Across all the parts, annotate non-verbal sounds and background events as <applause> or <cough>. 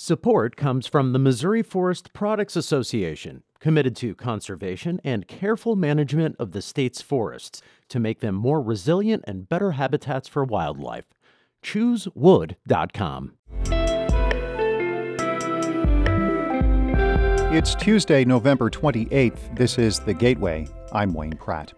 Support comes from the Missouri Forest Products Association, committed to conservation and careful management of the state's forests to make them more resilient and better habitats for wildlife. ChooseWood.com. It's Tuesday, November 28th. This is The Gateway. I'm Wayne Pratt.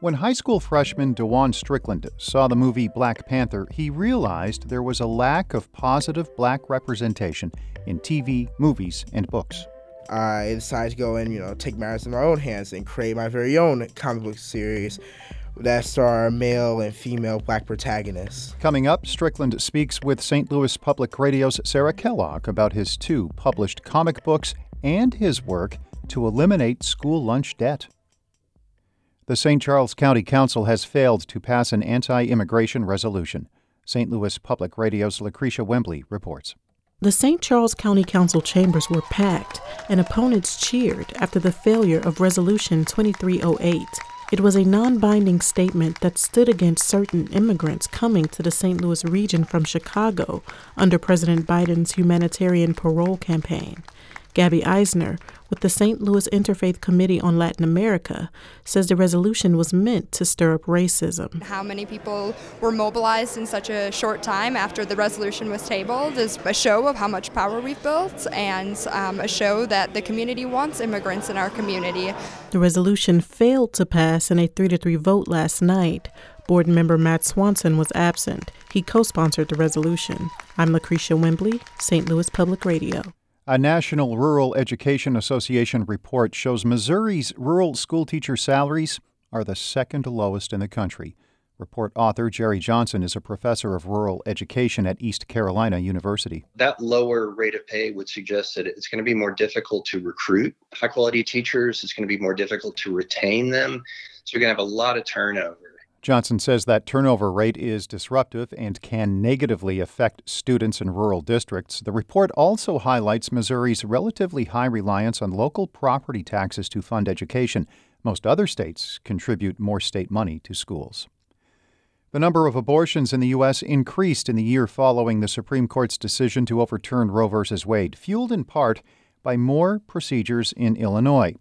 When high school freshman DeJuan Strickland saw the movie Black Panther, he realized there was a lack of positive black representation in TV, movies, and books. I decided to go and, you know, take matters in my own hands and create my very own comic book series that star male and female black protagonists. Coming up, Strickland speaks with St. Louis Public Radio's Sarah Kellogg about his two published comic books and his work to eliminate school lunch debt. The St. Charles County Council has failed to pass an anti immigration resolution. St. Louis Public Radio's Lacretia Wimbley reports. The St. Charles County Council chambers were packed, and opponents cheered after the failure of Resolution 2308. It was a non binding statement that stood against certain immigrants coming to the St. Louis region from Chicago under President Biden's humanitarian parole campaign. Gabby Eisner, with the St. Louis Interfaith Committee on Latin America, says the resolution was meant to stir up racism. How many people were mobilized in such a short time after the resolution was tabled is a show of how much power we've built and um, a show that the community wants immigrants in our community. The resolution failed to pass in a 3 to 3 vote last night. Board member Matt Swanson was absent. He co sponsored the resolution. I'm Lacretia Wimbley, St. Louis Public Radio. A National Rural Education Association report shows Missouri's rural schoolteacher salaries are the second lowest in the country. Report author Jerry Johnson is a professor of rural education at East Carolina University. That lower rate of pay would suggest that it's going to be more difficult to recruit high quality teachers. It's going to be more difficult to retain them. So you're going to have a lot of turnover. Johnson says that turnover rate is disruptive and can negatively affect students in rural districts. The report also highlights Missouri's relatively high reliance on local property taxes to fund education. Most other states contribute more state money to schools. The number of abortions in the U.S. increased in the year following the Supreme Court's decision to overturn Roe v. Wade, fueled in part by more procedures in Illinois.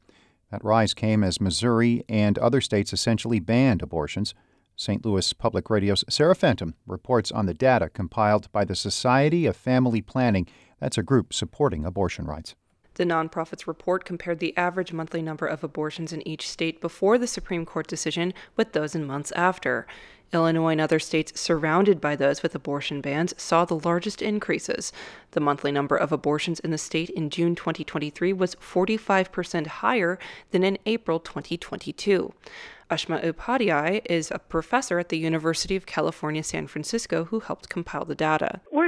That rise came as Missouri and other states essentially banned abortions. St. Louis Public Radio's Sarah Fentem reports on the data compiled by the Society of Family Planning. That's a group supporting abortion rights. The nonprofit's report compared the average monthly number of abortions in each state before the Supreme Court decision with those in months after. Illinois and other states surrounded by those with abortion bans saw the largest increases. The monthly number of abortions in the state in June 2023 was 45% higher than in April 2022. Ushma Upadhyay is a professor at the University of California, San Francisco, who helped compile the data. We're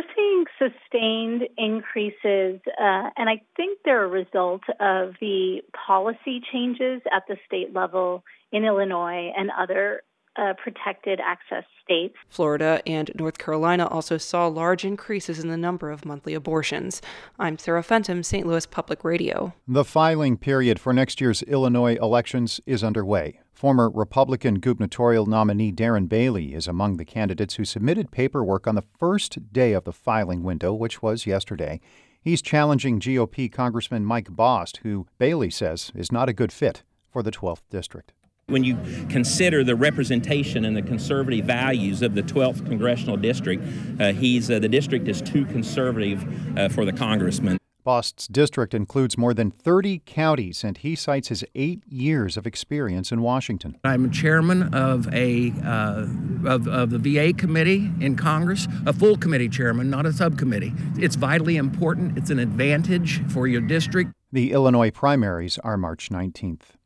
sustained increases, uh, and I think they're a result of the policy changes at the state level in Illinois and other uh, protected access states. Florida and North Carolina also saw large increases in the number of monthly abortions. I'm Sarah Fentem, St. Louis Public Radio. The filing period for next year's Illinois elections is underway. Former Republican gubernatorial nominee Darren Bailey is among the candidates who submitted paperwork on the first day of the filing window, which was yesterday. He's challenging GOP Congressman Mike Bost, who Bailey says is not a good fit for the 12th district. When you consider the representation and the conservative values of the 12th congressional district, uh, he's uh, the district is too conservative uh, for the congressman. Bost's district includes more than 30 counties, and he cites his eight years of experience in Washington. I'm chairman of a uh, of, of the VA committee in Congress, a full committee chairman, not a subcommittee. It's vitally important. It's an advantage for your district. The Illinois primaries are March 19th.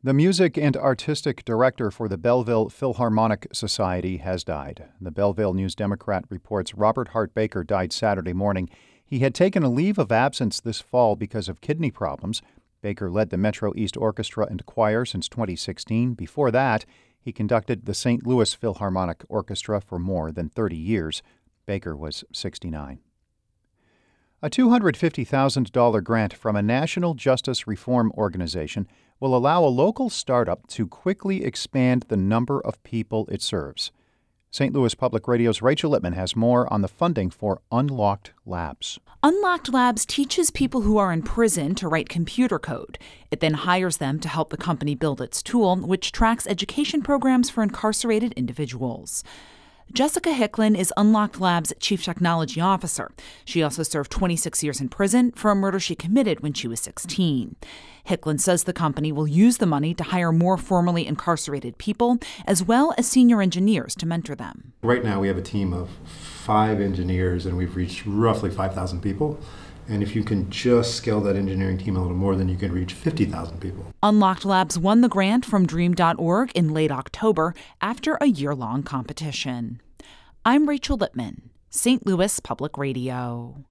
The music and artistic director for the Belleville Philharmonic Society has died. The Belleville News Democrat reports Robert Hart Baker died Saturday morning. He had taken a leave of absence this fall because of kidney problems. Baker led the Metro East Orchestra and Choir since 2016. Before that, he conducted the St. Louis Philharmonic Orchestra for more than 30 years. Baker was 69. A $250,000 grant from a national justice reform organization will allow a local startup to quickly expand the number of people it serves. St. Louis Public Radio's Rachel Lippman has more on the funding for Unlocked Labs. Unlocked Labs teaches people who are in prison to write computer code. It then hires them to help the company build its tool, which tracks education programs for incarcerated individuals. Jessica Hicklin is Unlocked Labs' chief technology officer. She also served 26 years in prison for a murder she committed when she was 16. Hicklin says the company will use the money to hire more formerly incarcerated people, as well as senior engineers to mentor them. Right now, we have a team of five engineers, and we've reached roughly 5,000 people. And if you can just scale that engineering team a little more, then you can reach 50,000 people. Unlocked Labs won the grant from Dream.org in late October after a year long competition. I'm Rachel Lippman, St. Louis Public Radio.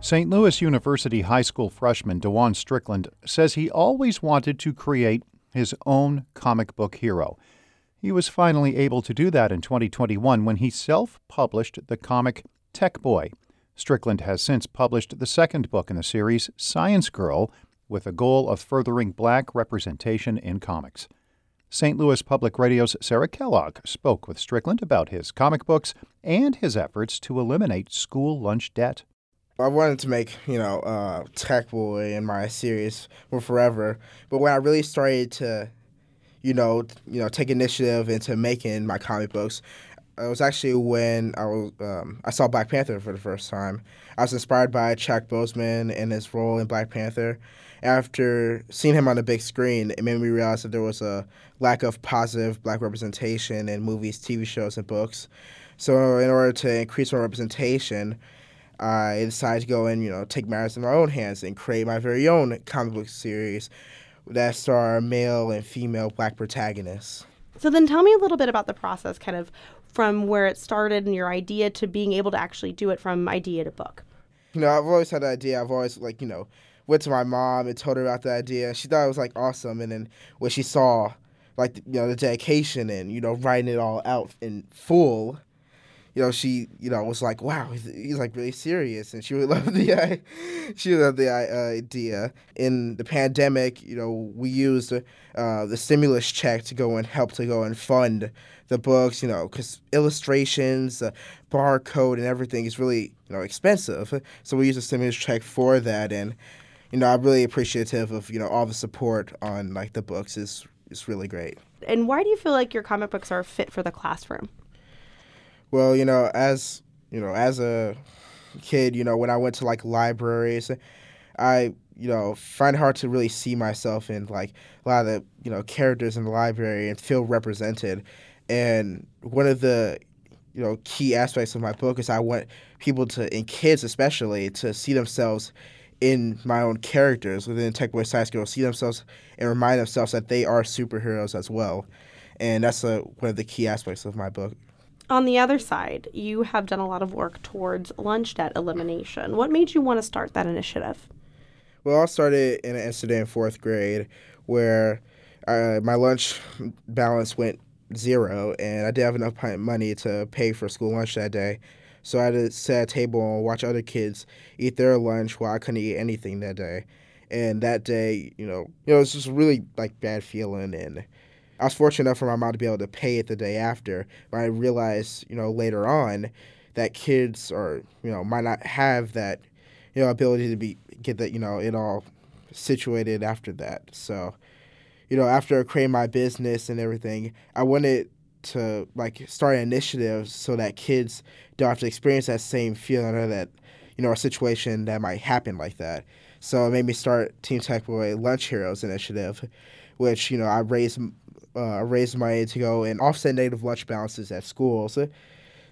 St. Louis University High School freshman DeJuan Strickland says he always wanted to create his own comic book hero. He was finally able to do that in 2021 when he self published the comic Tech Boy. Strickland has since published the second book in the series, Science Girl, with a goal of furthering black representation in comics. St. Louis Public Radio's Sarah Kellogg spoke with Strickland about his comic books and his efforts to eliminate school lunch debt. I wanted to make, you know, uh, Tech Boy in my series for forever, but when I really started to you know, you know, take initiative into making my comic books. It was actually when I was um, I saw Black Panther for the first time. I was inspired by Chadwick Boseman and his role in Black Panther. After seeing him on the big screen, it made me realize that there was a lack of positive black representation in movies, TV shows, and books. So, in order to increase my representation, I decided to go and you know take matters in my own hands and create my very own comic book series that star male and female black protagonists. So then tell me a little bit about the process, kind of from where it started and your idea to being able to actually do it from idea to book. You know, I've always had the idea. I've always like, you know, went to my mom and told her about the idea. She thought it was like awesome. And then when she saw like, you know, the dedication and, you know, writing it all out in full, you know, she, you know, was like, wow, he's, like really serious, and she would <laughs> love the, she loved the uh, idea. In the pandemic, you know, we used uh, the stimulus check to go and help to go and fund the books, you know, because illustrations, uh, barcode, and everything is really, you know, expensive. So we used a stimulus check for that, and you know, I'm really appreciative of you know all the support on like the books is is really great. And why do you feel like your comic books are fit for the classroom? Well, you know, as you know, as a kid, you know, when I went to like libraries, I you know find it hard to really see myself in like a lot of the you know characters in the library and feel represented. And one of the you know key aspects of my book is I want people to, and kids especially, to see themselves in my own characters within Tech Boy Science Girl, see themselves and remind themselves that they are superheroes as well. And that's a, one of the key aspects of my book. On the other side, you have done a lot of work towards lunch debt elimination. What made you want to start that initiative? Well, I started in an incident in fourth grade where uh, my lunch balance went zero, and I didn't have enough money to pay for school lunch that day. So I had to sit at a table and watch other kids eat their lunch while I couldn't eat anything that day. And that day, you know, you know, it was just really like bad feeling and I was fortunate enough for my mom to be able to pay it the day after, but I realized, you know, later on that kids or you know might not have that, you know, ability to be get that you know it all situated after that. So, you know, after creating my business and everything, I wanted to like start initiatives so that kids don't have to experience that same feeling or that you know a situation that might happen like that. So it made me start Team Tech Boy Lunch Heroes initiative, which you know I raised uh, raise money to go and offset negative lunch balances at schools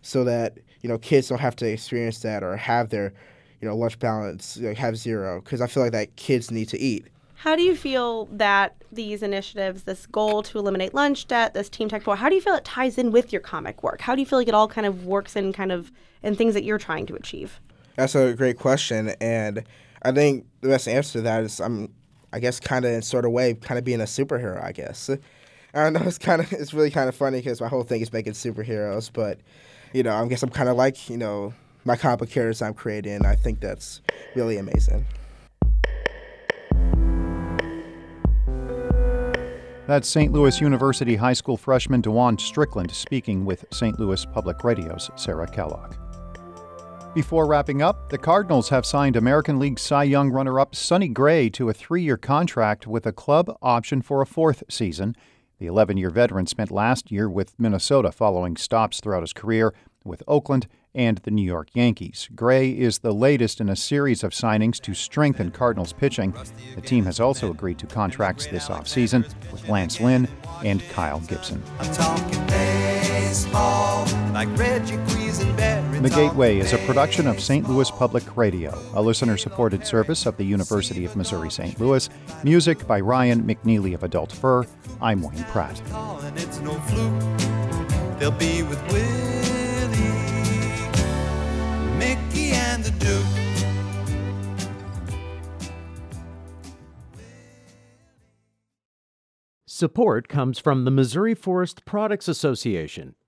so that you know kids don't have to experience that or have their you know lunch balance you know, have zero because I feel like that kids need to eat. How do you feel that these initiatives, this goal to eliminate lunch debt, this Team Tech Boy, how do you feel it ties in with your comic work? How do you feel like it all kind of works in kind of in things that you're trying to achieve? That's a great question, and I think the best answer to that is I'm, I guess, kind of in sort of way, kind of being a superhero. I guess I don't know it's kind of <laughs> it's really kind of funny because my whole thing is making superheroes, but you know I guess I'm kind of like you know my comic characters I'm creating. I think that's really amazing. That's St. Louis University High School freshman DeJuan Strickland speaking with St. Louis Public Radio's Sarah Kellogg. Before wrapping up, the Cardinals have signed American League Cy Young runner up Sonny Gray to a three year contract with a club option for a fourth season. The 11 year veteran spent last year with Minnesota following stops throughout his career with Oakland and the New York Yankees. Gray is the latest in a series of signings to strengthen Cardinals pitching. The team has also agreed to contracts this offseason with Lance Lynn and Kyle Gibson. The Gateway is a production of St. Louis Public Radio, a listener supported service of the University of Missouri St. Louis. Music by Ryan McNeely of Adult Fur. I'm Wayne Pratt. They'll be with Mickey and the Duke. Support comes from the Missouri Forest Products Association,